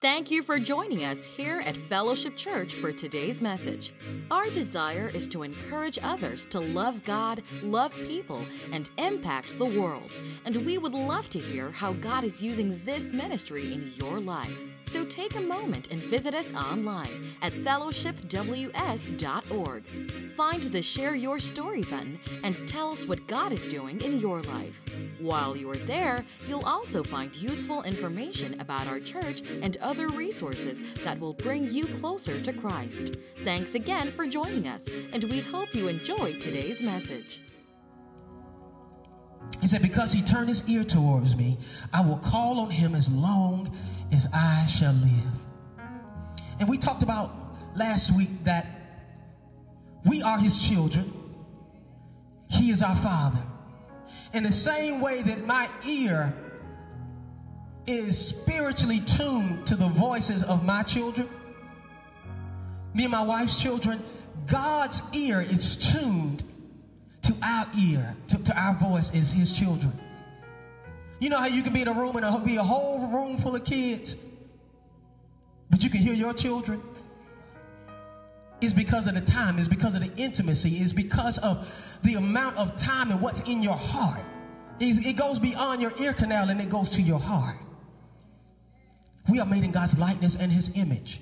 Thank you for joining us here at Fellowship Church for today's message. Our desire is to encourage others to love God, love people, and impact the world. And we would love to hear how God is using this ministry in your life. So take a moment and visit us online at fellowshipws.org. Find the Share Your Story button and tell us what God is doing in your life. While you are there, you'll also find useful information about our church and other resources that will bring you closer to Christ. Thanks again for joining us, and we hope you enjoy today's message. He said, Because he turned his ear towards me, I will call on him as long as I shall live. And we talked about last week that we are his children, he is our father. In the same way that my ear is spiritually tuned to the voices of my children, me and my wife's children, God's ear is tuned to our ear, to, to our voice as his children. You know how you can be in a room and be a whole room full of kids, but you can hear your children? It's because of the time, it's because of the intimacy, it's because of the amount of time and what's in your heart. It's, it goes beyond your ear canal and it goes to your heart. We are made in God's likeness and his image.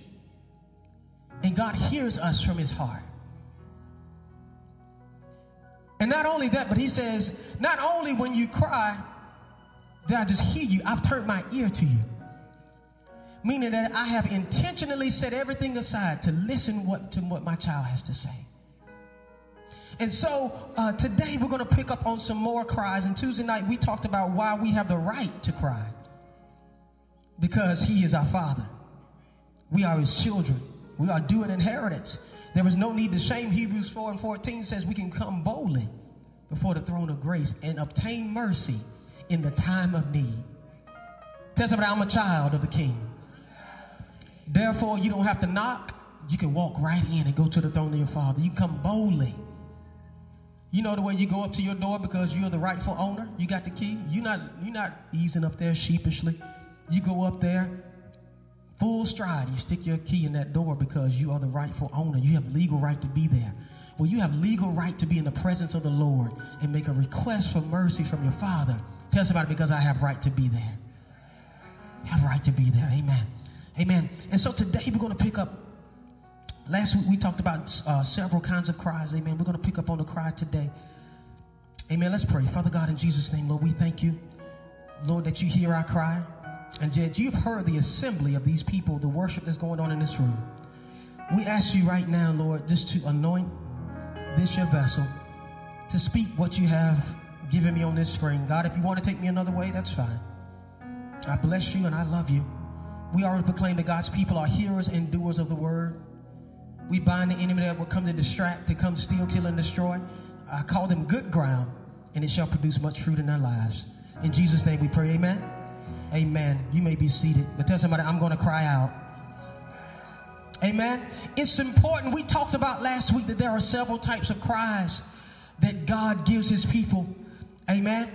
And God hears us from his heart. And not only that, but he says, not only when you cry, did I just hear you, I've turned my ear to you. Meaning that I have intentionally set everything aside to listen what, to what my child has to say. And so uh, today we're going to pick up on some more cries. And Tuesday night we talked about why we have the right to cry. Because he is our father. We are his children. We are due an inheritance. There is no need to shame. Hebrews 4 and 14 says we can come boldly before the throne of grace and obtain mercy in the time of need. Tell somebody, I'm a child of the king. Therefore, you don't have to knock. You can walk right in and go to the throne of your father. You come boldly. You know the way you go up to your door because you're the rightful owner. You got the key. You're not, you're not easing up there sheepishly. You go up there full stride. You stick your key in that door because you are the rightful owner. You have legal right to be there. Well, you have legal right to be in the presence of the Lord and make a request for mercy from your Father. Tell somebody because I have right to be there. Have right to be there. Amen. Amen. And so today we're going to pick up. Last week we talked about uh, several kinds of cries. Amen. We're going to pick up on the cry today. Amen. Let's pray. Father God, in Jesus' name, Lord, we thank you, Lord, that you hear our cry. And Judge, you've heard the assembly of these people, the worship that's going on in this room. We ask you right now, Lord, just to anoint this your vessel to speak what you have given me on this screen. God, if you want to take me another way, that's fine. I bless you and I love you. We already proclaim that God's people are hearers and doers of the word. We bind the enemy that will come to distract, to come steal, kill, and destroy. I call them good ground, and it shall produce much fruit in their lives. In Jesus' name we pray, amen. Amen. You may be seated. But tell somebody, I'm going to cry out. Amen. It's important. We talked about last week that there are several types of cries that God gives his people. Amen.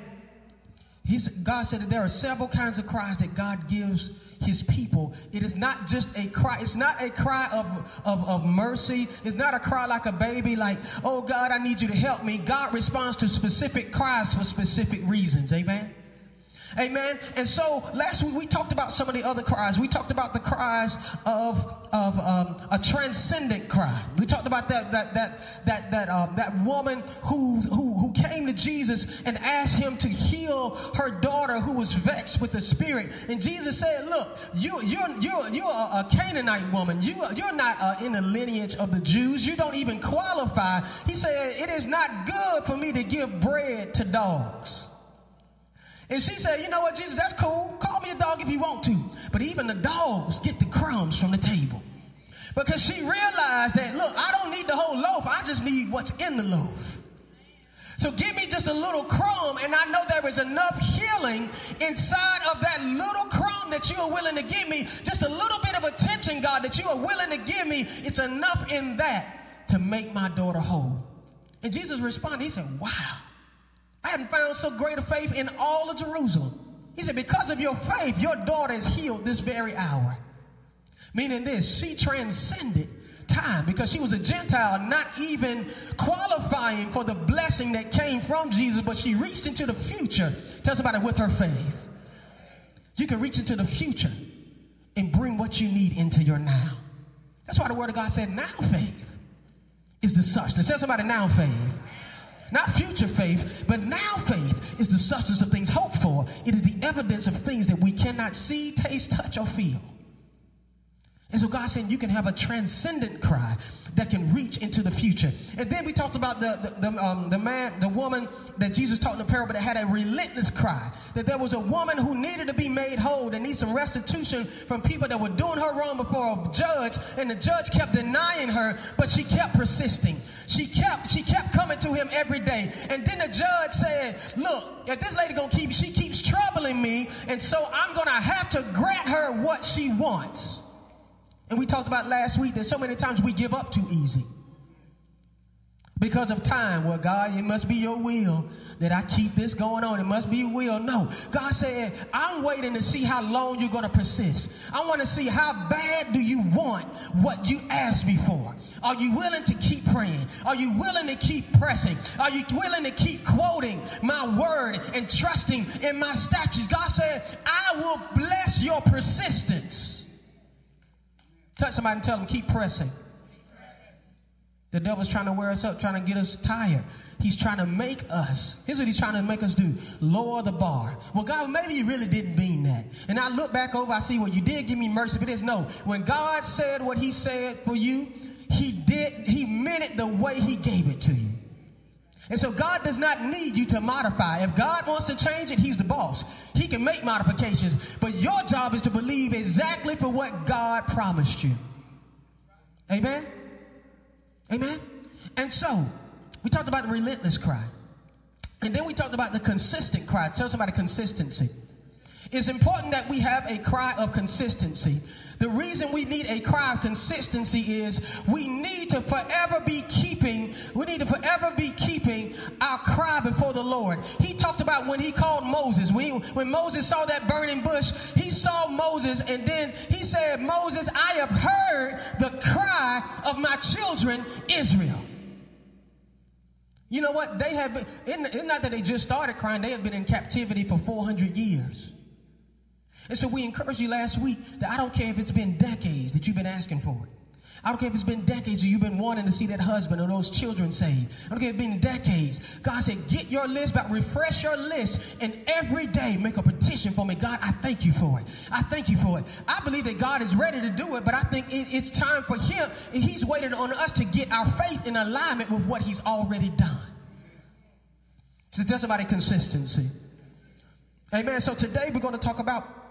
He's, God said that there are several kinds of cries that God gives his people. It is not just a cry. It's not a cry of, of, of mercy. It's not a cry like a baby, like, oh God, I need you to help me. God responds to specific cries for specific reasons. Amen. Amen. And so last week we talked about some of the other cries. We talked about the cries of of um, a transcendent cry. We talked about that that that that that um, that woman who who who came to Jesus and asked him to heal her daughter who was vexed with the spirit. And Jesus said, "Look, you you're you're you're a Canaanite woman. You you're not uh, in the lineage of the Jews. You don't even qualify." He said, "It is not good for me to give bread to dogs." And she said, You know what, Jesus, that's cool. Call me a dog if you want to. But even the dogs get the crumbs from the table. Because she realized that, look, I don't need the whole loaf, I just need what's in the loaf. So give me just a little crumb, and I know there is enough healing inside of that little crumb that you are willing to give me. Just a little bit of attention, God, that you are willing to give me. It's enough in that to make my daughter whole. And Jesus responded, He said, Wow. I hadn't found so great a faith in all of Jerusalem. He said, Because of your faith, your daughter is healed this very hour. Meaning this, she transcended time because she was a Gentile, not even qualifying for the blessing that came from Jesus, but she reached into the future. Tell somebody with her faith. You can reach into the future and bring what you need into your now. That's why the Word of God said, now faith is the substance. Tell somebody now faith. Not future faith, but now faith is the substance of things hoped for. It is the evidence of things that we cannot see, taste, touch, or feel. And so God said you can have a transcendent cry that can reach into the future. And then we talked about the, the, the, um, the man, the woman that Jesus taught in the parable that had a relentless cry. That there was a woman who needed to be made whole, that needs some restitution from people that were doing her wrong before a judge. And the judge kept denying her, but she kept persisting. She kept, she kept coming to him every day. And then the judge said, look, if this lady gonna keep, she keeps troubling me, and so I'm gonna have to grant her what she wants. And we talked about last week that so many times we give up too easy. Because of time. Well, God, it must be your will that I keep this going on. It must be your will. No. God said, I'm waiting to see how long you're going to persist. I want to see how bad do you want what you asked me for. Are you willing to keep praying? Are you willing to keep pressing? Are you willing to keep quoting my word and trusting in my statutes? God said, I will bless your persistence. Touch somebody and tell them, keep pressing. The devil's trying to wear us up, trying to get us tired. He's trying to make us, here's what he's trying to make us do lower the bar. Well, God, maybe you really didn't mean that. And I look back over, I see, well, you did give me mercy for this. No, when God said what he said for you, he did, he meant it the way he gave it to you. And so God does not need you to modify. If God wants to change it, He's the boss. He can make modifications. But your job is to believe exactly for what God promised you. Amen? Amen? And so, we talked about the relentless cry. And then we talked about the consistent cry. Tell somebody consistency. It's important that we have a cry of consistency. The reason we need a cry of consistency is we need to forever be keeping, we need to forever be keeping our cry before the Lord. He talked about when he called Moses, when, he, when Moses saw that burning bush, he saw Moses and then he said, Moses, I have heard the cry of my children, Israel. You know what? They have been, it's not that they just started crying, they have been in captivity for 400 years. And so we encouraged you last week that I don't care if it's been decades that you've been asking for it. I don't care if it's been decades that you've been wanting to see that husband or those children saved. I don't care if it's been decades. God said, get your list back, refresh your list, and every day make a petition for me. God, I thank you for it. I thank you for it. I believe that God is ready to do it, but I think it's time for Him. He's waiting on us to get our faith in alignment with what He's already done. So tell somebody consistency. Amen. So today we're going to talk about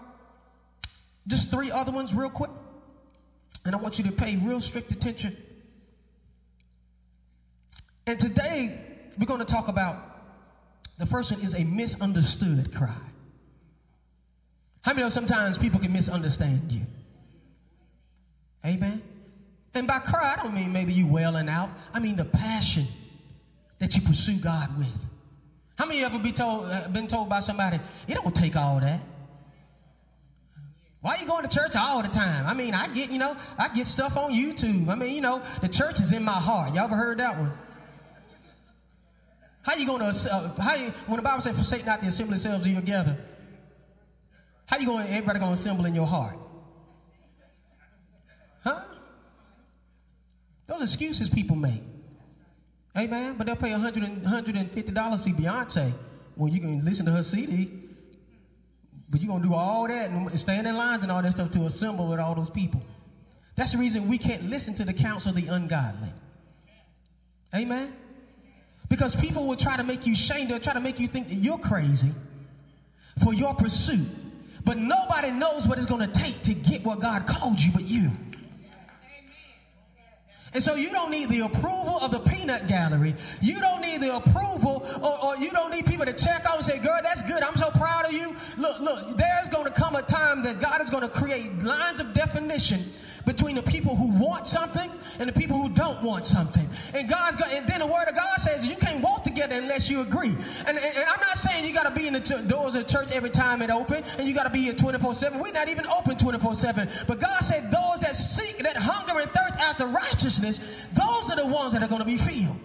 just three other ones, real quick. And I want you to pay real strict attention. And today, we're going to talk about the first one is a misunderstood cry. How many know sometimes people can misunderstand you? Amen. And by cry, I don't mean maybe you wailing out. I mean the passion that you pursue God with. How many ever be told, uh, been told by somebody, it don't take all that? Why are you going to church all the time? I mean, I get, you know, I get stuff on YouTube. I mean, you know, the church is in my heart. Y'all ever heard that one? How you going to, uh, how you, when the Bible says, forsake not the assembly themselves together, how you going, everybody going to assemble in your heart? Huh? Those excuses people make. Amen. But they'll pay $100, $150 to see Beyonce when you can listen to her CD. But you're going to do all that and stand in lines and all that stuff to assemble with all those people. That's the reason we can't listen to the counsel of the ungodly. Amen? Because people will try to make you shame. They'll try to make you think that you're crazy for your pursuit. But nobody knows what it's going to take to get what God called you but you. And so you don't need the approval of the peanut gallery. You don't need the approval or, or, you don't need people to check out and say, girl, that's good. I'm so proud of you. Look, look, there's going to come a time that God is going to create lines of definition between the people who want something and the people who don't want something. And God's got, and then the word of God says you can't walk together unless you agree. And, and, and I'm not saying you got to be in the t- doors of church every time it open and you got to be here 24 7. We're not even open 24 7. But God said those that seek, that hunger and thirst after righteousness, those are the ones that are going to be filled.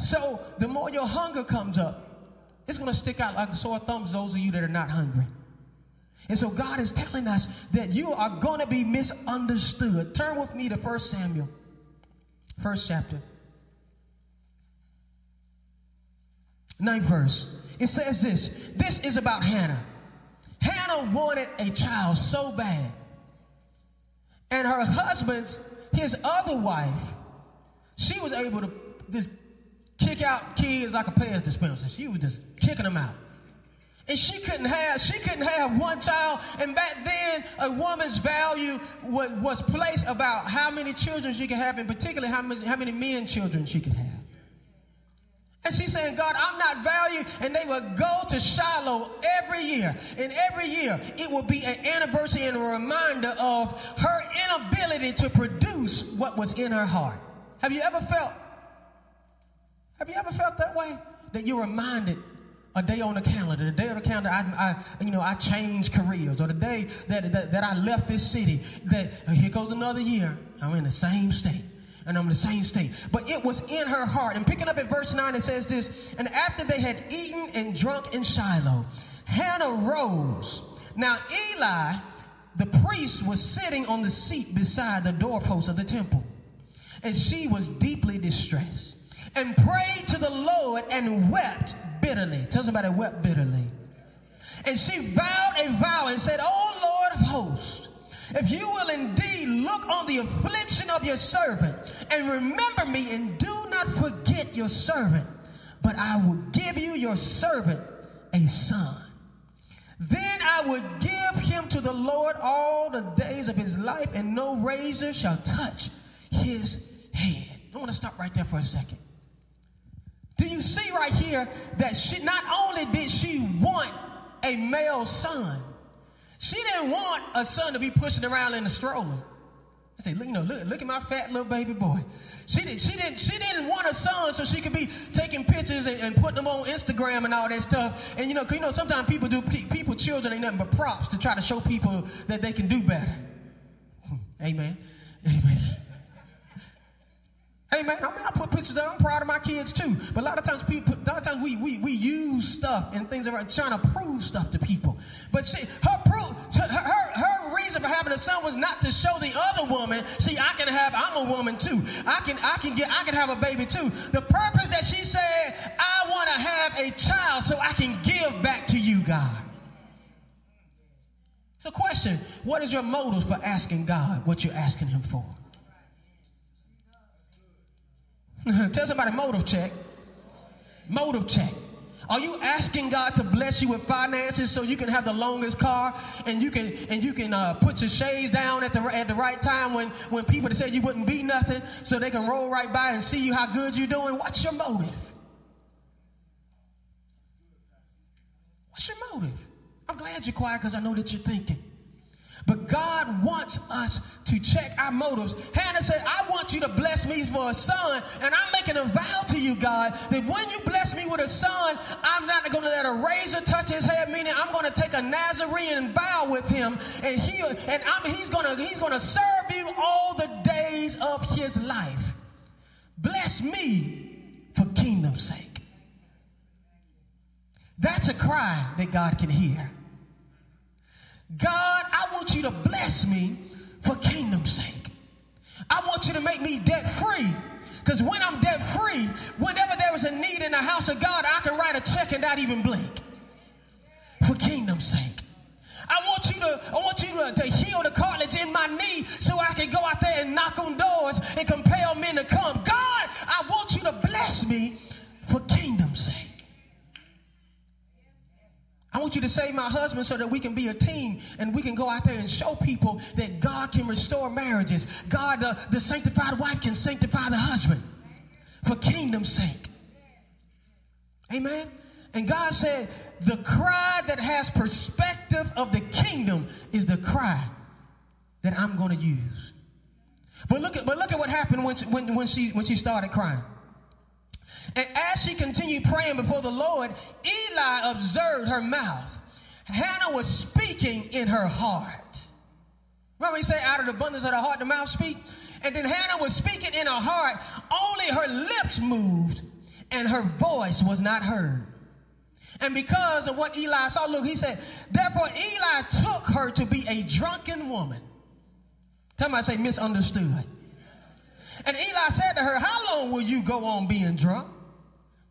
So the more your hunger comes up, it's going to stick out like a sore thumb to those of you that are not hungry. And so God is telling us that you are going to be misunderstood. Turn with me to 1 Samuel, first chapter. Ninth verse. It says this. This is about Hannah. Hannah wanted a child so bad. And her husband's, his other wife, she was able to just kick out kids like a Pez dispenser. She was just kicking them out. And she couldn't have, she couldn't have one child. And back then, a woman's value was, was placed about how many children she could have, and particularly how many, how many men children she could have. And she's saying, God, I'm not valued. And they would go to Shiloh every year. And every year, it would be an anniversary and a reminder of her inability to produce what was in her heart. Have you ever felt have you ever felt that way? That you're reminded a day on the calendar, the day on the calendar, I, I you know, I changed careers, or the day that, that, that I left this city, that here goes another year, I'm in the same state. And I'm in the same state. But it was in her heart. And picking up at verse 9, it says this And after they had eaten and drunk in Shiloh, Hannah rose. Now, Eli, the priest, was sitting on the seat beside the doorpost of the temple. And she was deeply distressed and prayed to the Lord and wept bitterly. Tell somebody wept bitterly. And she vowed a vow and said, Oh Lord of hosts, if you will indeed look on the affliction of your servant and remember me and do not forget your servant, but I will give you your servant a son. Then I will give him to the Lord all the days of his life, and no razor shall touch his head. I want to stop right there for a second. Do you see right here that she not only did she want a male son, she didn't want a son to be pushing around in a stroller. I say, look, you know, look, look at my fat little baby boy. She didn't, she didn't, she didn't want a son so she could be taking pictures and, and putting them on Instagram and all that stuff. And you know, you know, sometimes people do, people, children ain't nothing but props to try to show people that they can do better. Hmm. Amen. Amen. Hey man, I mean, I put pictures up. I'm proud of my kids too. But a lot of times, people, a lot of times we we, we use stuff and things are trying to prove stuff to people. But see, her proof, her her reason for having a son was not to show the other woman. See, I can have. I'm a woman too. I can I can get I can have a baby too. The purpose that she said, I want to have a child so I can give back to you, God. So, question: What is your motive for asking God what you're asking Him for? Tell somebody motive check. Motive check. Are you asking God to bless you with finances so you can have the longest car and you can and you can uh, put your shades down at the at the right time when when people said you wouldn't be nothing so they can roll right by and see you how good you're doing? What's your motive? What's your motive? I'm glad you're quiet because I know that you're thinking. But God wants us to check our motives. Hannah said, I want you to bless me for a son, and I'm making a vow to you, God, that when you bless me with a son, I'm not going to let a razor touch his head, meaning I'm going to take a Nazarene vow with him, and he and I'm, he's going to he's going to serve you all the days of his life. Bless me for kingdom's sake. That's a cry that God can hear. God, I want you to bless me for kingdom's sake. I want you to make me debt free. Because when I'm debt free, whenever there is a need in the house of God, I can write a check and not even blink. For kingdom's sake. I want you to, I want you to, to heal the cartilage in my knee so I can go out there and knock on doors and compel men to come. God, I want you to bless me for kingdom's sake. I want you to save my husband so that we can be a team and we can go out there and show people that God can restore marriages. God, the, the sanctified wife, can sanctify the husband for kingdom's sake. Amen. And God said, the cry that has perspective of the kingdom is the cry that I'm going to use. But look at, but look at what happened when, when, when, she, when she started crying. And as she continued praying before the Lord, Eli observed her mouth. Hannah was speaking in her heart. Remember he said, out of the abundance of the heart, the mouth speak? And then Hannah was speaking in her heart. Only her lips moved and her voice was not heard. And because of what Eli saw, look, he said, therefore Eli took her to be a drunken woman. Somebody say misunderstood. And Eli said to her, How long will you go on being drunk?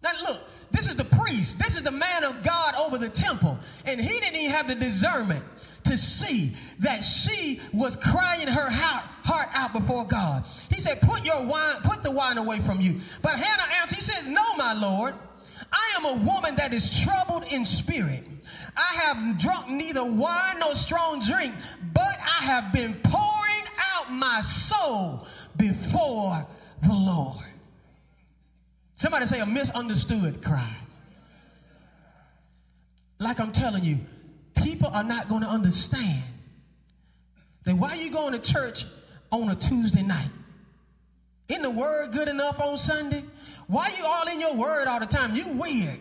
Now, look, this is the priest. This is the man of God over the temple. And he didn't even have the discernment to see that she was crying her heart, heart out before God. He said, Put your wine, put the wine away from you. But Hannah answered, He says, No, my Lord. I am a woman that is troubled in spirit. I have drunk neither wine nor strong drink, but I have been pouring out my soul before the Lord. Somebody say a misunderstood cry. Like I'm telling you, people are not going to understand that why you going to church on a Tuesday night? Isn't the word good enough on Sunday? Why you all in your word all the time? You weird.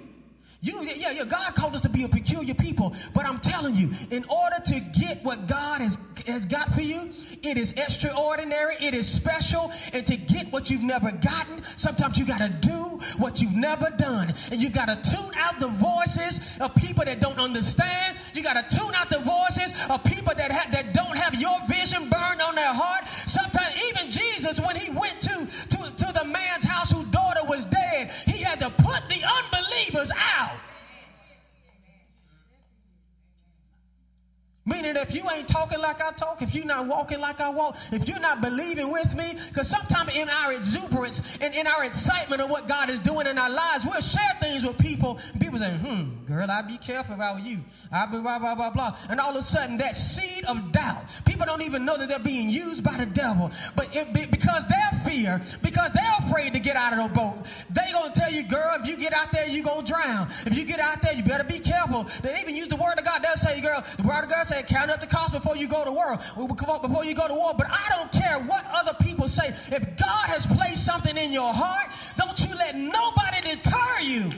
You, yeah, yeah, God called us to be a peculiar people, but I'm telling you, in order to get what God has, has got for you, it is extraordinary, it is special, and to get what you've never gotten, sometimes you gotta do what you've never done. And you gotta tune out the voices of people that don't understand. You gotta tune out the voices of people that, ha- that don't have your vision burned on their heart. Sometimes even Jesus, unbelievers out. Meaning, if you ain't talking like I talk, if you're not walking like I walk, if you're not believing with me, because sometimes in our exuberance and in our excitement of what God is doing in our lives, we'll share things with people. People say, hmm, girl, I'd be careful were you. I'd be blah, blah, blah, blah. And all of a sudden, that seed of doubt, people don't even know that they're being used by the devil. But it, because they're fear, because they're afraid to get out of the boat, they going to tell you, girl, if you get out there, you going to drown. If you get out there, you better be careful. They even use the word of God. They'll say, girl, the word of God says, count up the cost before you go to war. Before you go to war. But I don't care what other people say. If God has placed something in your heart, don't you let nobody deter you.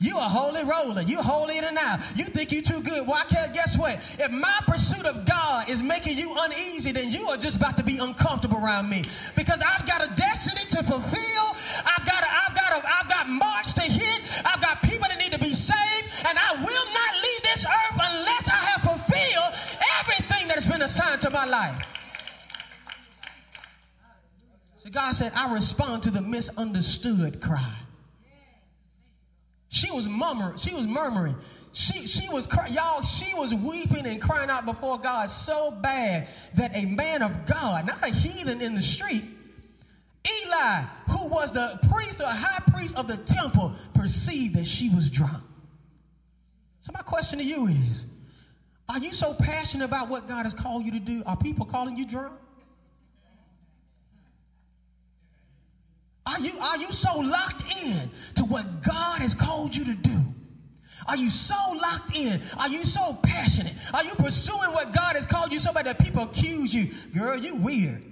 You a holy roller. You holier than now. You think you too good. Well, I can't. Guess what? If my pursuit of God is making you uneasy, then you are just about to be uncomfortable around me because I've got a destiny to fulfill. Life. So God said, I respond to the misunderstood cry. She was murmuring. She was murmuring. She, she was cry- y'all. She was weeping and crying out before God so bad that a man of God, not a heathen in the street, Eli, who was the priest or high priest of the temple, perceived that she was drunk. So my question to you is: Are you so passionate about what God has called you to do? Are people calling you drunk? Are you, are you so locked in to what God has called you to do? Are you so locked in? Are you so passionate? Are you pursuing what God has called you so bad that people accuse you? Girl, you weird.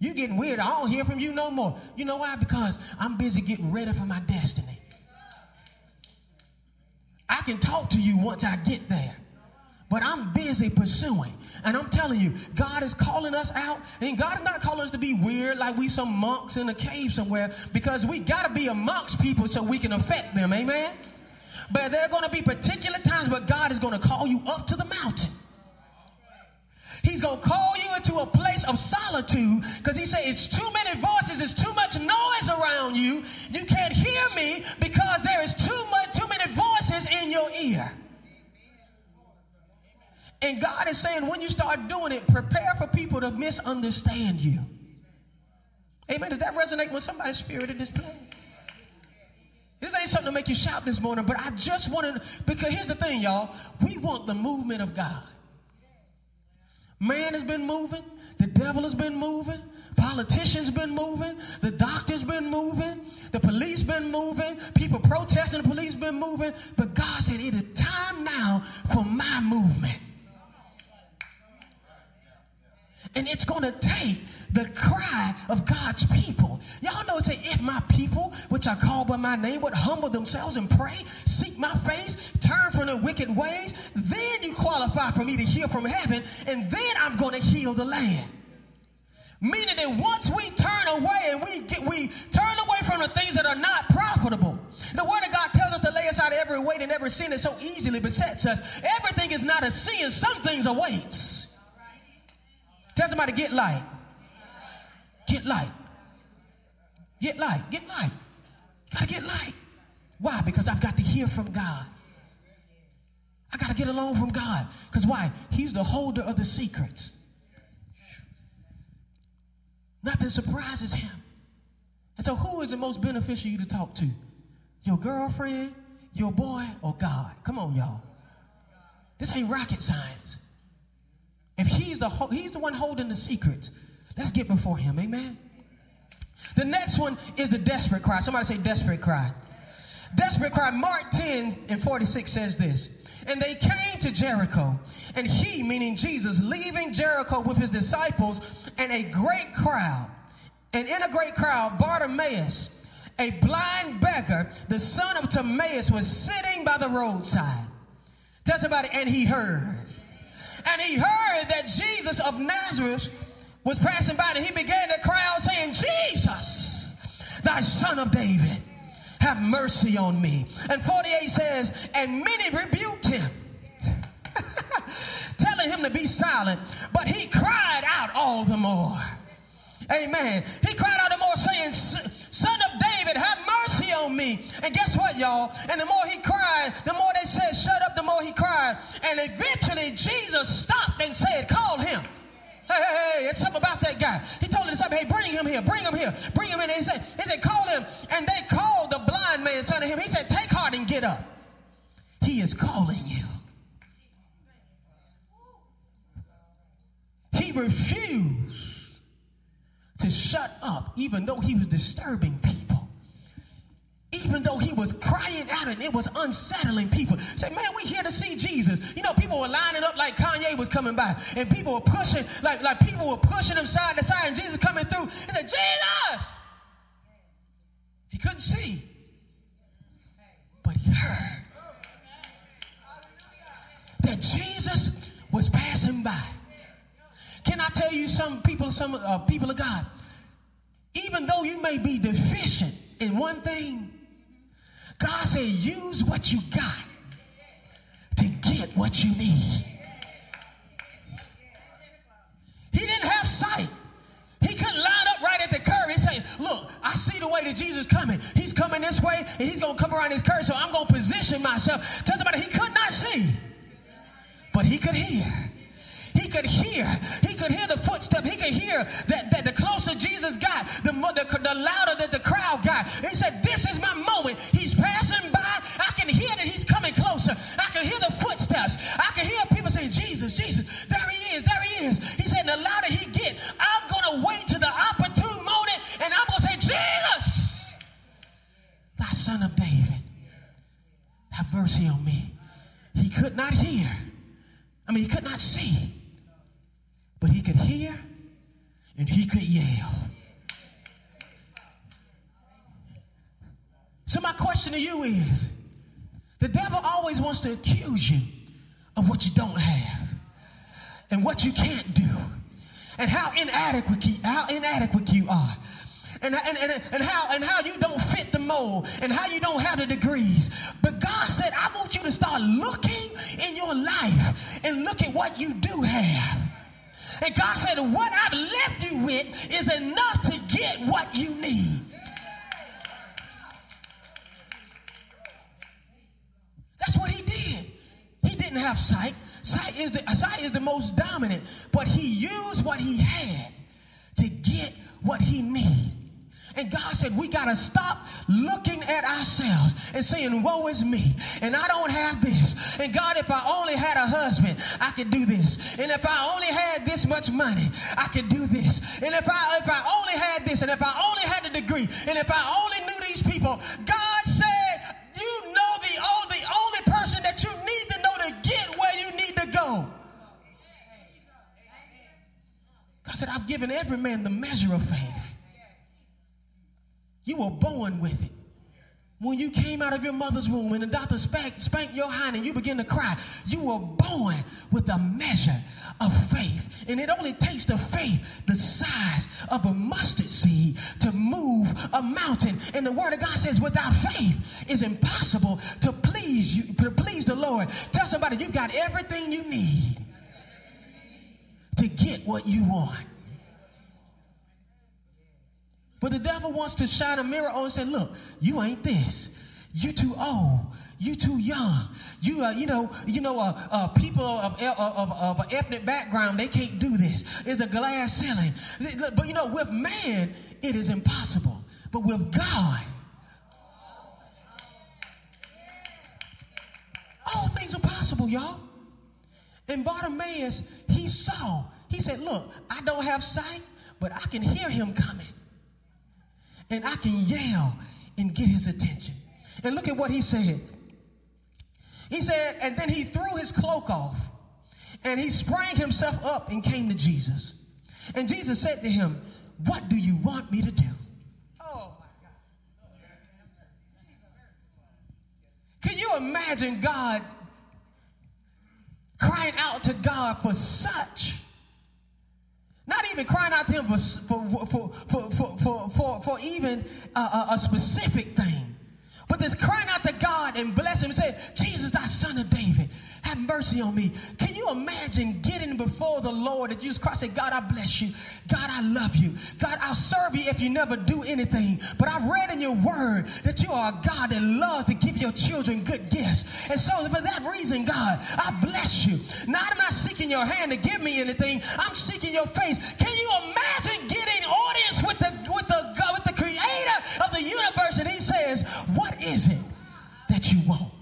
You getting weird. I don't hear from you no more. You know why? Because I'm busy getting ready for my destiny. I can talk to you once I get there but I'm busy pursuing. And I'm telling you, God is calling us out, and God is not calling us to be weird like we some monks in a cave somewhere, because we got to be amongst people so we can affect them. Amen? But there are to be particular times where God is to call you up to the mountain. He's to call you into a place of solitude because he said it's too many voices, it's too much noise around you. You can't hear me because there is too much too many voices in your ear. And God is saying, when you start doing it, prepare for people to misunderstand you. Amen. Does that resonate with somebody's spirit in this place? This ain't something to make you shout this morning, but I just wanted, because here's the thing, y'all. We want the movement of God. Man has been moving, the devil has been moving, politicians been moving, the doctors been moving, the police been moving, people protesting, the police been moving. But God said, it is time now for my movement. And it's going to take the cry of God's people. Y'all know, say, if my people, which are called by my name, would humble themselves and pray, seek my face, turn from their wicked ways, then you qualify for me to hear from heaven, and then I'm going to heal the land. Meaning that once we turn away and we get, we turn away from the things that are not profitable. The word of God tells us to lay aside every weight and every sin that so easily besets us. Everything is not a sin. Some things are weights. Tell somebody, get light. Get light. Get light. Get light. Gotta get light. Why? Because I've got to hear from God. I got to get along from God. Because why? He's the holder of the secrets. Nothing surprises him. And so, who is the most beneficial you to talk to? Your girlfriend, your boy, or God? Come on, y'all. This ain't rocket science. If he's the he's the one holding the secrets, let's get before him. Amen. The next one is the desperate cry. Somebody say desperate cry. Desperate cry. Mark 10 and 46 says this. And they came to Jericho, and he, meaning Jesus, leaving Jericho with his disciples and a great crowd. And in a great crowd, Bartimaeus, a blind beggar, the son of Timaeus, was sitting by the roadside. Tell somebody, and he heard and he heard that Jesus of Nazareth was passing by, and he began to cry out, saying, Jesus, thy son of David, have mercy on me. And 48 says, and many rebuked him, telling him to be silent, but he cried out all the more. Amen. He cried out the more, saying, Son of David, have mercy on me. And guess what, y'all? And the more he cried, the more they said, Shut up, the more he cried. And eventually Jesus stopped and said, Call him. Hey, hey, hey, it's something about that guy. He told the disciple, hey, bring him here, bring him here, bring him in. And he said, he said, call him. And they called the blind man, son of him. He said, take heart and get up. He is calling you. He refused to shut up, even though he was disturbing people. Even though he was crying out and it was unsettling people. Say, man, we here to see Jesus. You know, people were lining up like Kanye was coming by, and people were pushing, like, like people were pushing him side to side, and Jesus coming through. He said, Jesus! He couldn't see, but he heard that Jesus was passing by. Can I tell you some people, some uh, people of God, even though you may be deficient in one thing, God said use what you got to get what you need. He didn't have sight. He couldn't line up right at the curve. He said, Look, I see the way that Jesus coming. He's coming this way, and he's gonna come around this curve, so I'm gonna position myself. Tell somebody he could not see, but he could hear. He could hear. He could hear the footstep. He could hear that, that the closer Jesus got, the, more, the, the louder the inadequate you are. And, and, and, and, how, and how you don't fit the mold and how you don't have the degrees. But God said, I want you to start looking in your life and look at what you do have. And God said, What I've left you with is enough to get what you need. That's what he did. He didn't have sight. Sight is the, sight is the most dominant, but he used what he had to get what he needed. And God said, we got to stop looking at ourselves and saying, woe is me. And I don't have this. And God, if I only had a husband, I could do this. And if I only had this much money, I could do this. And if I, if I only had this, and if I only had the degree, and if I only knew these people, God said, I've given every man the measure of faith. You were born with it. When you came out of your mother's womb and the doctor spanked, spanked your hand and you begin to cry, you were born with a measure of faith. And it only takes the faith the size of a mustard seed to move a mountain. And the word of God says, without faith, it's impossible to please you, to please the Lord. Tell somebody you've got everything you need to get what you want. But the devil wants to shine a mirror on and say, look, you ain't this. You too old. You too young. You, uh, you know, you know, uh, uh, people of, of, of, ethnic background, they can't do this. It's a glass ceiling. But you know, with man, it is impossible. But with God, all things are possible, y'all. And Bartimaeus, he saw. He said, look, I don't have sight, but I can hear him coming and I can yell and get his attention. And look at what he said. He said, and then he threw his cloak off and he sprang himself up and came to Jesus. And Jesus said to him, What do you want me to do? Oh my God. Can you imagine God crying out to God for such not even crying out to him for, for, for, for, for, for, for, even a, a, specific thing. But this crying out to God and bless him and say, Jesus, thy son of David, have mercy on me. Can you imagine getting before the Lord and Jesus Christ say, God, I bless you. God, I love you. God, I'll serve you if you never do anything. But I've read in your word that you are a God that loves to give your children good gifts. And so for that reason, God, I bless you. Now I'm not seeking your hand to give me anything. I'm seeking your face. Can you imagine getting audience with the with the with the creator of the universe? And he says, What is it that you want?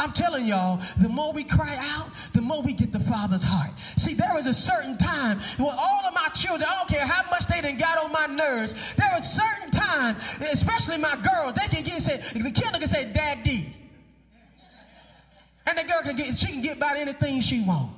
I'm telling y'all, the more we cry out, the more we get the Father's heart. See, there is a certain time when all of my children, I don't care how much they done got on my nerves, there is a certain time, especially my girls, they can get, say, the kid can say, Daddy. And the girl can get, she can get about anything she wants.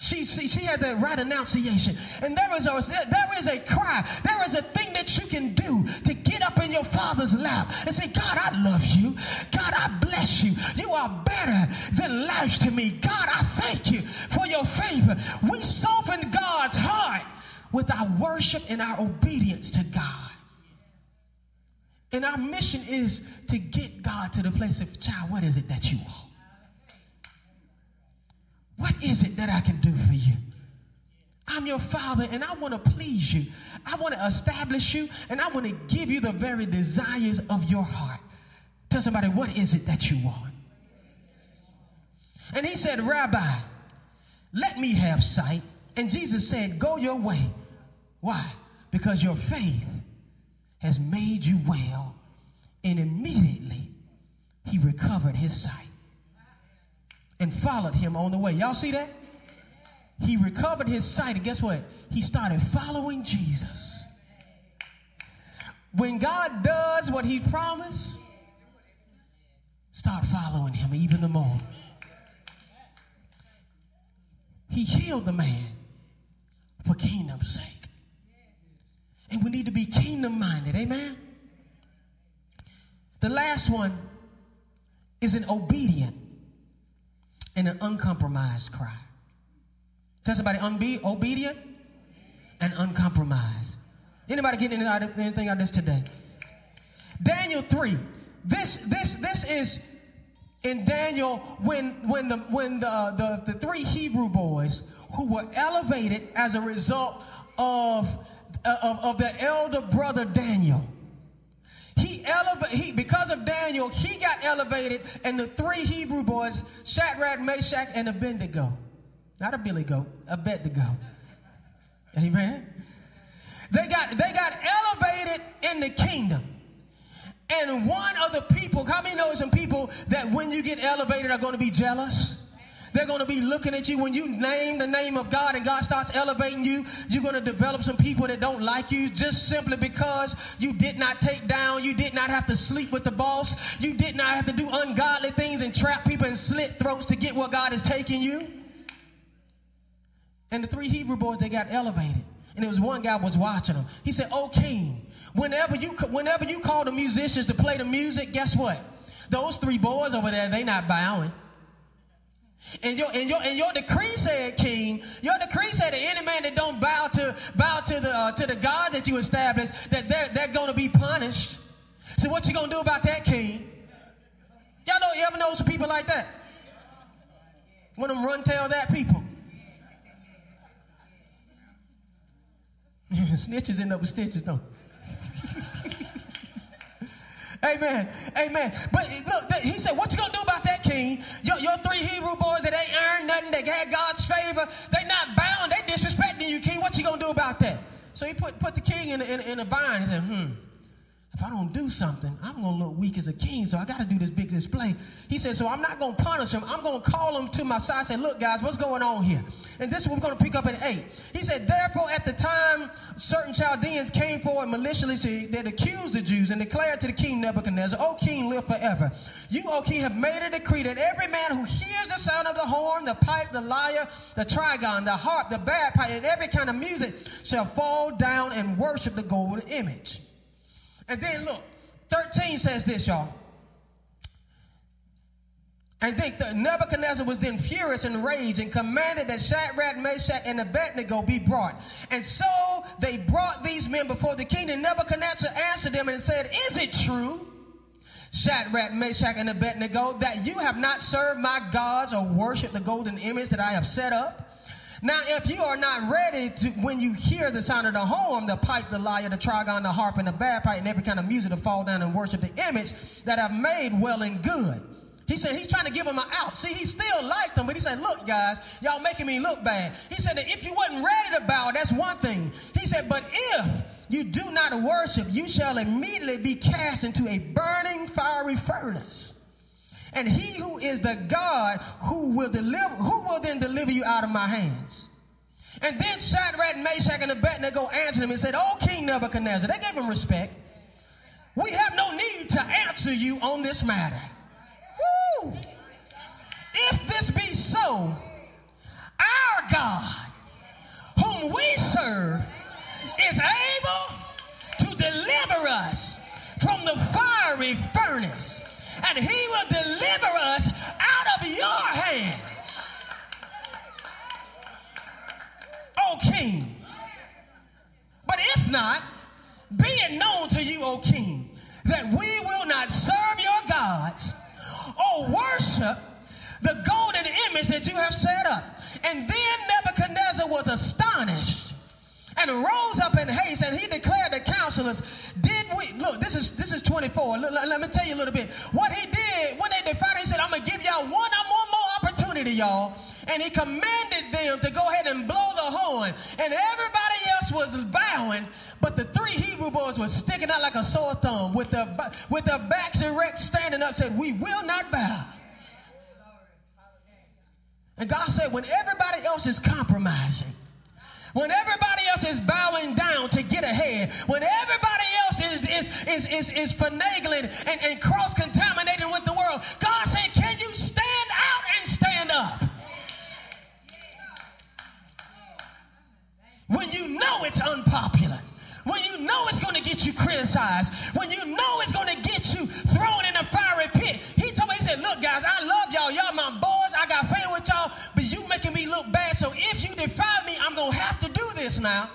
She, she, she had the right enunciation. And there is, a, there is a cry. There is a thing that you can do to get up in your father's lap and say, God, I love you. God, I bless you. You are better than life to me. God, I thank you for your favor. We soften God's heart with our worship and our obedience to God. And our mission is to get God to the place of, child, what is it that you want? What is it that I can do for you? I'm your father and I want to please you. I want to establish you and I want to give you the very desires of your heart. Tell somebody, what is it that you want? And he said, Rabbi, let me have sight. And Jesus said, Go your way. Why? Because your faith has made you well. And immediately he recovered his sight and followed him on the way. Y'all see that? He recovered his sight, and guess what? He started following Jesus. When God does what he promised, start following him even the more. He healed the man for kingdom's sake. And we need to be kingdom minded. Amen. The last one is an obedient and an uncompromised cry. Tell somebody, unbe- obedient and uncompromised. Anybody getting anything out of this today? Daniel 3. This, this, this is in Daniel when, when, the, when the, the, the three Hebrew boys who were elevated as a result of, uh, of, of their elder brother Daniel he elevated, he, because of Daniel, he got elevated, and the three Hebrew boys, Shadrach, Meshach, and Abednego, not a Billy goat, Abednego. Amen. They got they got elevated in the kingdom. And one of the people, how many know some people that when you get elevated are going to be jealous? They're going to be looking at you when you name the name of God and God starts elevating you. You're going to develop some people that don't like you just simply because you did not take down, you did not have to sleep with the boss, you did not have to do ungodly things and trap people and slit throats to get where God is taking you. And the three Hebrew boys, they got elevated. And there was one guy was watching them. He said, "Oh king, whenever you whenever you call the musicians to play the music, guess what? Those three boys over there, they not bowing. And your, and your, and your decree said, King, your decree said that any man that don't bow to, bow to the, uh, to the gods that you established, that they're, they're going to be punished. So what you going to do about that, King? Y'all know, you ever know some people like that? One of them run tell that people. Snitches end up with stitches, don't Amen. Amen. But look, he said, What you gonna do about that, King? Your, your three Hebrew boys that ain't earned nothing, they had God's favor, they not bound, they disrespecting you, King. What you gonna do about that? So he put, put the king in a, in, in a bind. He said, Hmm if I don't do something, I'm going to look weak as a king, so I got to do this big display. He said, so I'm not going to punish him. I'm going to call him to my side and say, look, guys, what's going on here? And this is what we're going to pick up at 8. He said, therefore, at the time certain Chaldeans came forward maliciously that accused the Jews and declared to the king Nebuchadnezzar, O king, live forever. You, O king, have made a decree that every man who hears the sound of the horn, the pipe, the lyre, the trigon, the harp, the bagpipe, and every kind of music shall fall down and worship the golden image. And then look, 13 says this, y'all. And that Nebuchadnezzar was then furious and rage and commanded that Shadrach, Meshach, and Abednego be brought. And so they brought these men before the king, and Nebuchadnezzar answered them and said, Is it true, Shadrach, Meshach, and Abednego, that you have not served my gods or worshiped the golden image that I have set up? Now, if you are not ready to, when you hear the sound of the horn, the pipe, the lyre, the trigon, the harp, and the bagpipe, and every kind of music to fall down and worship the image that I've made well and good. He said he's trying to give them an out. See, he still liked them, but he said, look, guys, y'all making me look bad. He said that if you wasn't ready to bow, that's one thing. He said, but if you do not worship, you shall immediately be cast into a burning fiery furnace. And he who is the God who will deliver, who will then deliver you out of my hands? And then Shadrach, Meshach, and Abednego answered him and said, Oh, King Nebuchadnezzar, they gave him respect. We have no need to answer you on this matter. Woo! If this be so, our God, whom we serve, is able to deliver us from the fiery furnace and he will deliver us out of your hand. O king. But if not, be it known to you, O king, that we will not serve your gods or worship the golden image that you have set up. And then Nebuchadnezzar was astonished and rose up in haste and he declared to counselors, did we, look, this is, this is 24. Let, let, me tell you a little bit. What he did, when they defied, he said, I'm to give y'all one, one more opportunity, y'all. And he commanded them to go ahead and blow the horn. And everybody else was bowing, but the three Hebrew boys were sticking out like a sore thumb with their, with their backs erect, standing up, said, we will not bow. And God said, when everybody else is compromising, when everybody else is bowing down to get ahead, when everybody else is, is, is, is, is finagling and, and cross contaminating with the world, God said, Can you stand out and stand up? When you know it's unpopular, when you know it's going to get you criticized, when you know it's going to get you thrown in a fiery pit. He told me, He said, Look, guys, I love y'all. Y'all my. I got faith with y'all, but you making me look bad. So if you defy me, I'm to have to do this now.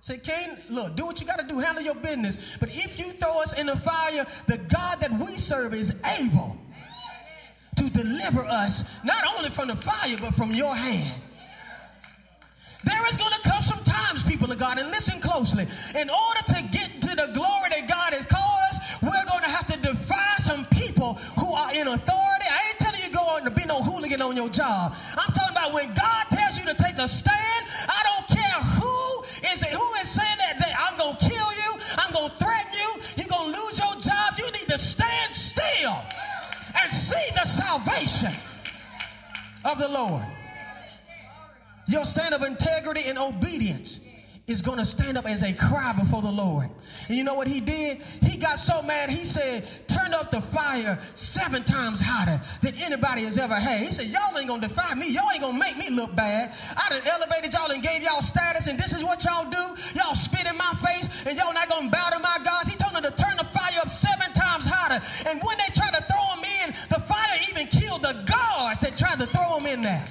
Say, Cain, look, do what you got to do, handle your business. But if you throw us in the fire, the God that we serve is able to deliver us not only from the fire, but from your hand. There is to come some times, people of God, and listen closely. In order to get to the glory that God has called working on your job. I'm talking about when God tells you to take a stand, I don't care who is who is saying that, that I'm going to kill you, I'm going to threaten you, you're going to lose your job. You need to stand still and see the salvation of the Lord. Your stand of integrity and obedience is going to stand up as a cry before the Lord. And you know what he did? He got so mad, he said, Turn up the fire seven times hotter than anybody has ever had. He said, Y'all ain't going to defy me. Y'all ain't going to make me look bad. I done elevated y'all and gave y'all status, and this is what y'all do. Y'all spit in my face, and y'all not going to bow to my gods. He told them to turn the fire up seven times hotter. And when they tried to throw him in, the fire even killed the guards that tried to throw him in there.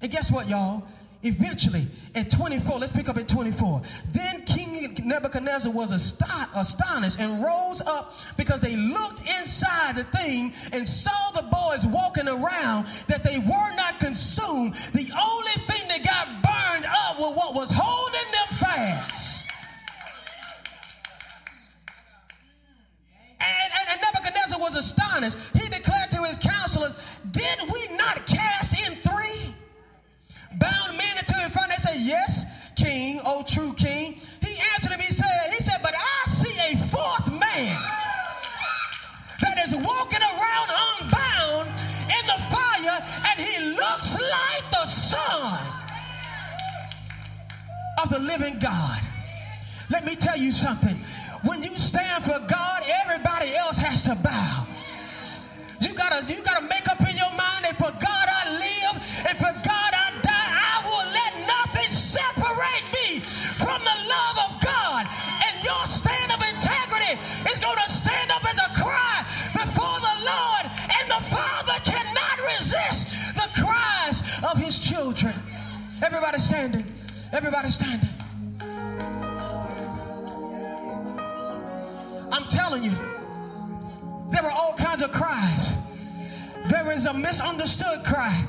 And guess what, y'all? Eventually, at 24, let's pick up at 24. Then King Nebuchadnezzar was astonished and rose up because they looked inside the thing and saw the boys walking around that they were not consumed. The only thing that got burned up was what was holding them fast. And, and, and Nebuchadnezzar was astonished. He declared to his counselors, Did we not cast in three? bound men into in front. They Yes, King, oh true King. He answered him, he said, He said, But I see a fourth man that is walking around unbound in the fire, and he looks like the Son of the living God. Let me tell you something. When you stand for God, everybody else has to bow. You gotta, you gotta make Everybody standing. Everybody standing. I'm telling you, there are all kinds of cries. There is a misunderstood cry.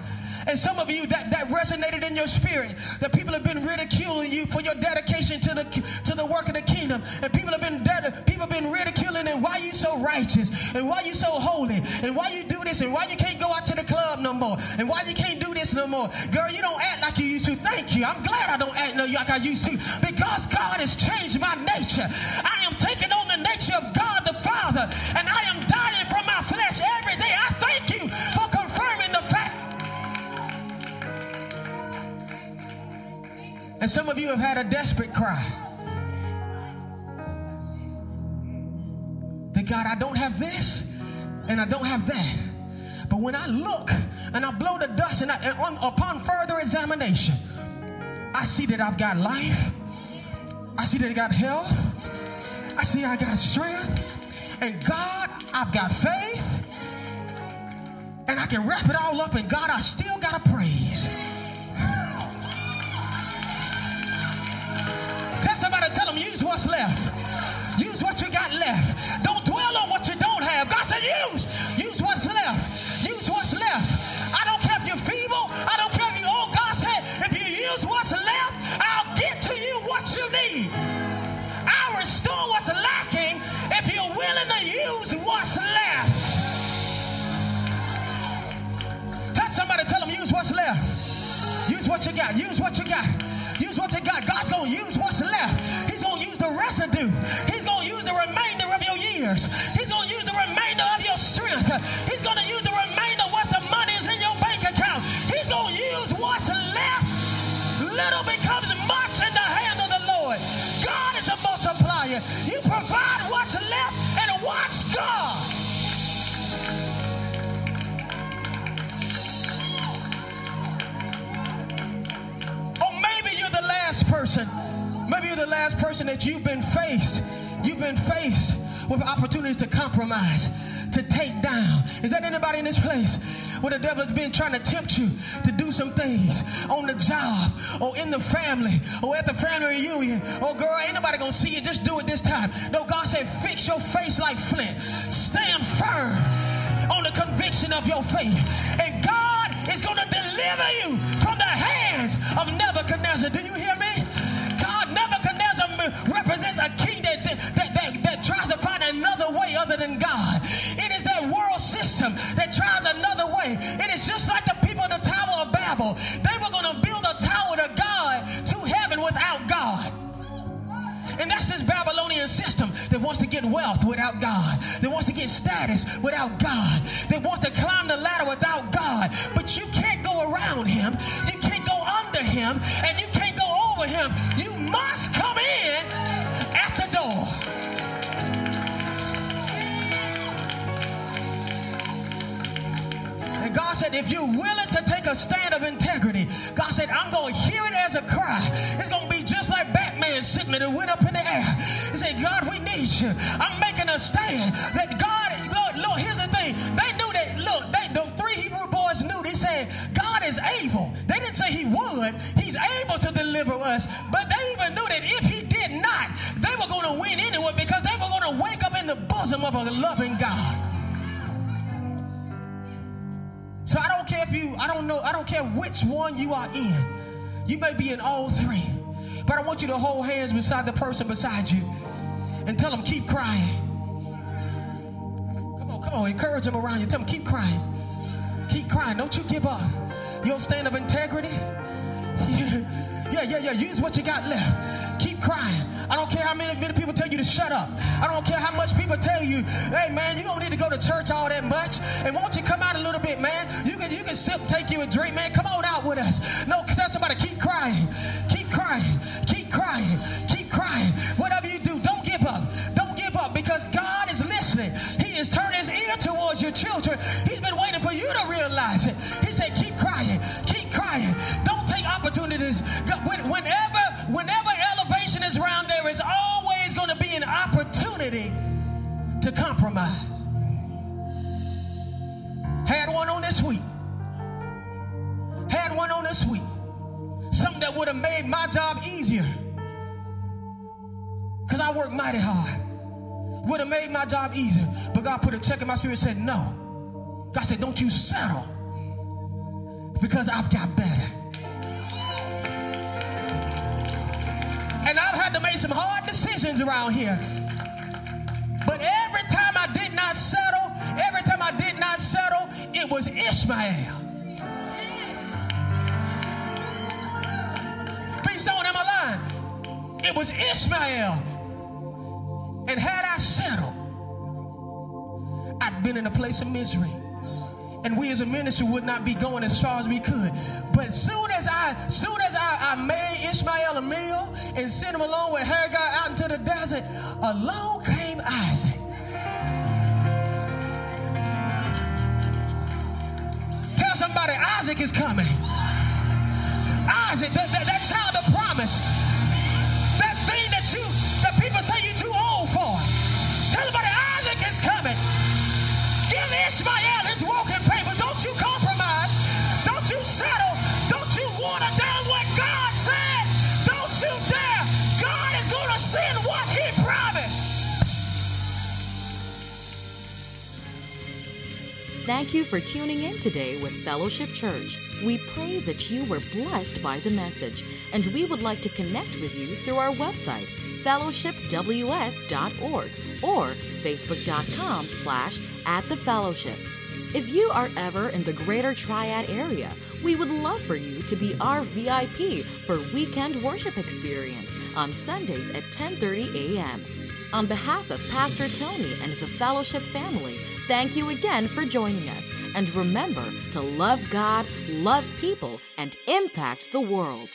And some of you that, that resonated in your spirit, that people have been ridiculing you for your dedication to the to the work of the kingdom. And people have been dead, people have been ridiculing and why you so righteous and why you so holy and why you do this and why you can't go out to the club no more and why you can't do this no more. Girl, you don't act like you. Thank you. I'm glad I don't act like I used to because God has changed my nature. I am taking on the nature of God the Father and I am dying from my flesh every day. I thank you for confirming the fact. And some of you have had a desperate cry. That God, I don't have this and I don't have that. But when I look and I blow the dust and, I, and on, upon further examination, I see that I've got life. I see that I got health. I see I got strength. And God, I've got faith. And I can wrap it all up. And God, I still got to praise. Tell somebody tell them, use what's left. Use what you got left. Don't dwell on what you don't have. God said, use. Need. I'll restore what's lacking if you're willing to use what's left. Touch somebody, tell them, use what's left. Use what you got. Use what you got. Use what you got. God's to use what's left. He's to use the residue. He's to use the remainder of your years. He's to use the remainder of your strength. Person, maybe you're the last person that you've been faced. You've been faced with opportunities to compromise, to take down. Is that anybody in this place where the devil has been trying to tempt you to do some things on the job or in the family or at the family reunion? Oh, girl, ain't nobody gonna see you. Just do it this time. No, God said, fix your face like flint. Stand firm on the conviction of your faith. And God is gonna deliver you from the hands of Nebuchadnezzar. Do you hear me? Represents a king that, that, that, that tries to find another way other than God. It is that world system that tries another way. It is just like the people in the Tower of Babel. They were going to build a tower to God, to heaven without God. And that's this Babylonian system that wants to get wealth without God, that wants to get status without God, that wants to climb the ladder without God. But you can't go around him, you can't go under him, and you can't go over him. You must come in at the door. And God said, if you're willing to take a stand of integrity, God said, I'm going to hear it as a cry. It's going to be sitting there that went up in the air. He said, God, we need you. I'm making a stand that God, Lord, look, here's the thing. They knew that, look, they, the three Hebrew boys knew. They said, God is able. They didn't say he would. He's able to deliver us. But they even knew that if he did not, they were going to win anyway because they were going to wake up in the bosom of a loving God. So I don't care if you, I don't know, I don't care which one you are in. You may be in all three. But I want you to hold hands beside the person beside you and tell them, keep crying. Come on, come on, encourage them around you. Tell them, keep crying. Keep crying. Don't you give up. Your stand of integrity. Yeah, yeah, yeah. Use what you got left. Keep crying. I don't care how many, many people tell you to shut up. I don't care how much people tell you, hey man, you don't need to go to church all that much. And won't you come out a little bit, man? You can you can sip, take you a drink, man. Come on out with us. No, tell somebody, keep crying. Keep crying. Keep crying. Keep crying. Whatever you do, don't give up. Don't give up because God is listening. He is turning his ear towards your children. He's been waiting for you to realize it. He said, keep crying. Keep crying. Don't take opportunities. Whenever, whenever elevation is around, there is always going to be an opportunity to compromise. Had one on this week. Had one on this week. Something that would have made my job easier. Because I work mighty hard. Would have made my job easier. But God put a check in my spirit and said, no. God said, don't you settle. Because I've got better. And I've had to make some hard decisions around here. But every time I did not settle, every time I did not settle, it was Ishmael. Please don't, am I lying? It was Ishmael. And had I settled, I'd been in a place of misery and we as a ministry would not be going as far as we could. But soon as I, soon as I, I made Ishmael a meal and sent him along with Hagar out into the desert, along came Isaac. Tell somebody Isaac is coming. That, that, that child of promise, that thing that you, that people say you're too old for. Tell somebody Isaac is coming. Give Ishmael his walking paper. Don't you compromise. Don't you settle. Don't you water down what God said. Don't you dare. God is going to send what he promised. Thank you for tuning in today with Fellowship Church. We pray that you were blessed by the message, and we would like to connect with you through our website, fellowshipws.org or facebook.com slash at the fellowship. If you are ever in the greater Triad area, we would love for you to be our VIP for weekend worship experience on Sundays at 10:30 a.m. On behalf of Pastor Tony and the fellowship family, thank you again for joining us. And remember to love God, love people, and impact the world.